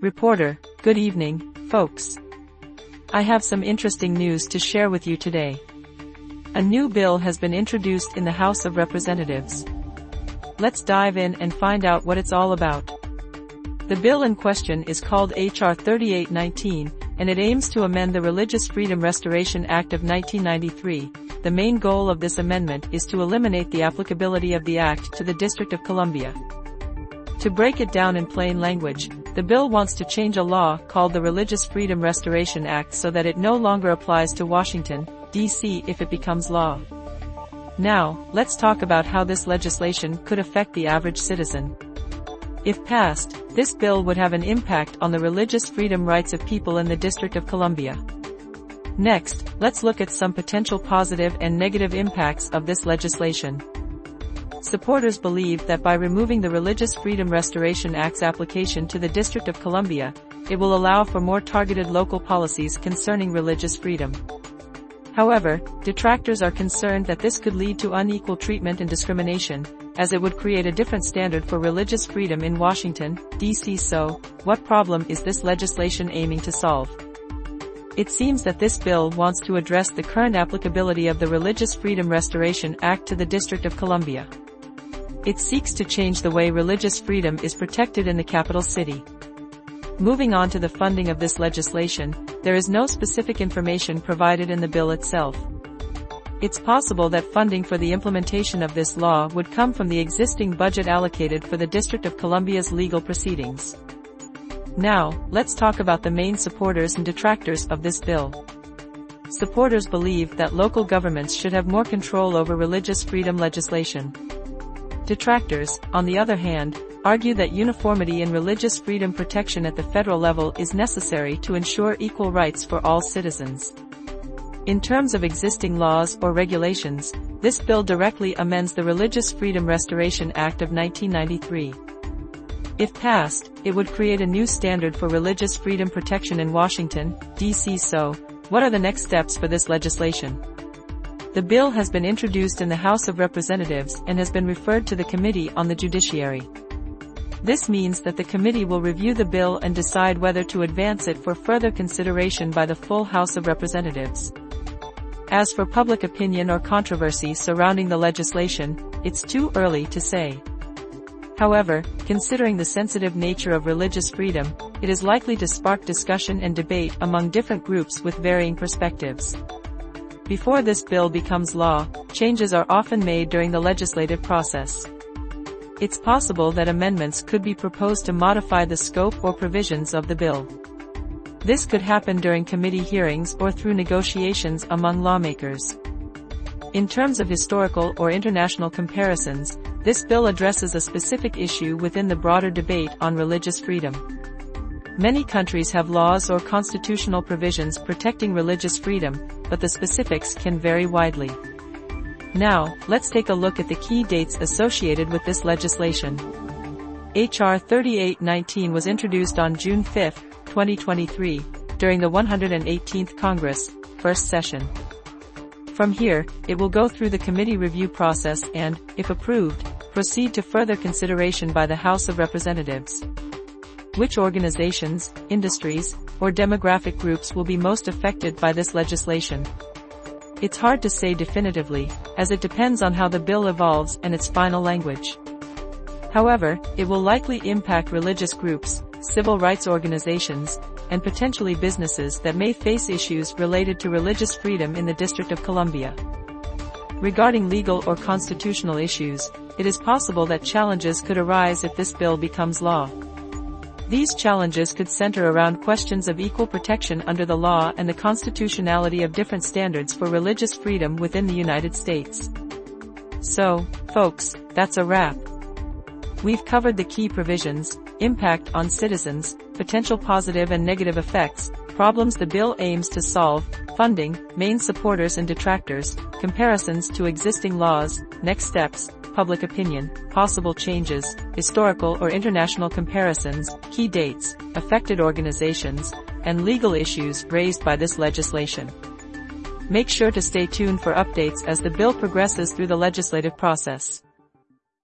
Reporter, good evening, folks. I have some interesting news to share with you today. A new bill has been introduced in the House of Representatives. Let's dive in and find out what it's all about. The bill in question is called H.R. 3819, and it aims to amend the Religious Freedom Restoration Act of 1993. The main goal of this amendment is to eliminate the applicability of the act to the District of Columbia. To break it down in plain language, the bill wants to change a law called the Religious Freedom Restoration Act so that it no longer applies to Washington, D.C. if it becomes law. Now, let's talk about how this legislation could affect the average citizen. If passed, this bill would have an impact on the religious freedom rights of people in the District of Columbia. Next, let's look at some potential positive and negative impacts of this legislation. Supporters believe that by removing the Religious Freedom Restoration Act's application to the District of Columbia, it will allow for more targeted local policies concerning religious freedom. However, detractors are concerned that this could lead to unequal treatment and discrimination, as it would create a different standard for religious freedom in Washington, D.C. So, what problem is this legislation aiming to solve? It seems that this bill wants to address the current applicability of the Religious Freedom Restoration Act to the District of Columbia. It seeks to change the way religious freedom is protected in the capital city. Moving on to the funding of this legislation, there is no specific information provided in the bill itself. It's possible that funding for the implementation of this law would come from the existing budget allocated for the District of Columbia's legal proceedings. Now, let's talk about the main supporters and detractors of this bill. Supporters believe that local governments should have more control over religious freedom legislation. Detractors, on the other hand, argue that uniformity in religious freedom protection at the federal level is necessary to ensure equal rights for all citizens. In terms of existing laws or regulations, this bill directly amends the Religious Freedom Restoration Act of 1993. If passed, it would create a new standard for religious freedom protection in Washington, D.C. So, what are the next steps for this legislation? The bill has been introduced in the House of Representatives and has been referred to the Committee on the Judiciary. This means that the committee will review the bill and decide whether to advance it for further consideration by the full House of Representatives. As for public opinion or controversy surrounding the legislation, it's too early to say. However, considering the sensitive nature of religious freedom, it is likely to spark discussion and debate among different groups with varying perspectives. Before this bill becomes law, changes are often made during the legislative process. It's possible that amendments could be proposed to modify the scope or provisions of the bill. This could happen during committee hearings or through negotiations among lawmakers. In terms of historical or international comparisons, this bill addresses a specific issue within the broader debate on religious freedom. Many countries have laws or constitutional provisions protecting religious freedom, but the specifics can vary widely. Now, let's take a look at the key dates associated with this legislation. H.R. 3819 was introduced on June 5, 2023, during the 118th Congress, first session. From here, it will go through the committee review process and, if approved, proceed to further consideration by the House of Representatives. Which organizations, industries, or demographic groups will be most affected by this legislation? It's hard to say definitively, as it depends on how the bill evolves and its final language. However, it will likely impact religious groups, civil rights organizations, and potentially businesses that may face issues related to religious freedom in the District of Columbia. Regarding legal or constitutional issues, it is possible that challenges could arise if this bill becomes law. These challenges could center around questions of equal protection under the law and the constitutionality of different standards for religious freedom within the United States. So, folks, that's a wrap. We've covered the key provisions, impact on citizens, potential positive and negative effects, problems the bill aims to solve, funding, main supporters and detractors, comparisons to existing laws, next steps, public opinion, possible changes, historical or international comparisons, key dates, affected organizations, and legal issues raised by this legislation. Make sure to stay tuned for updates as the bill progresses through the legislative process.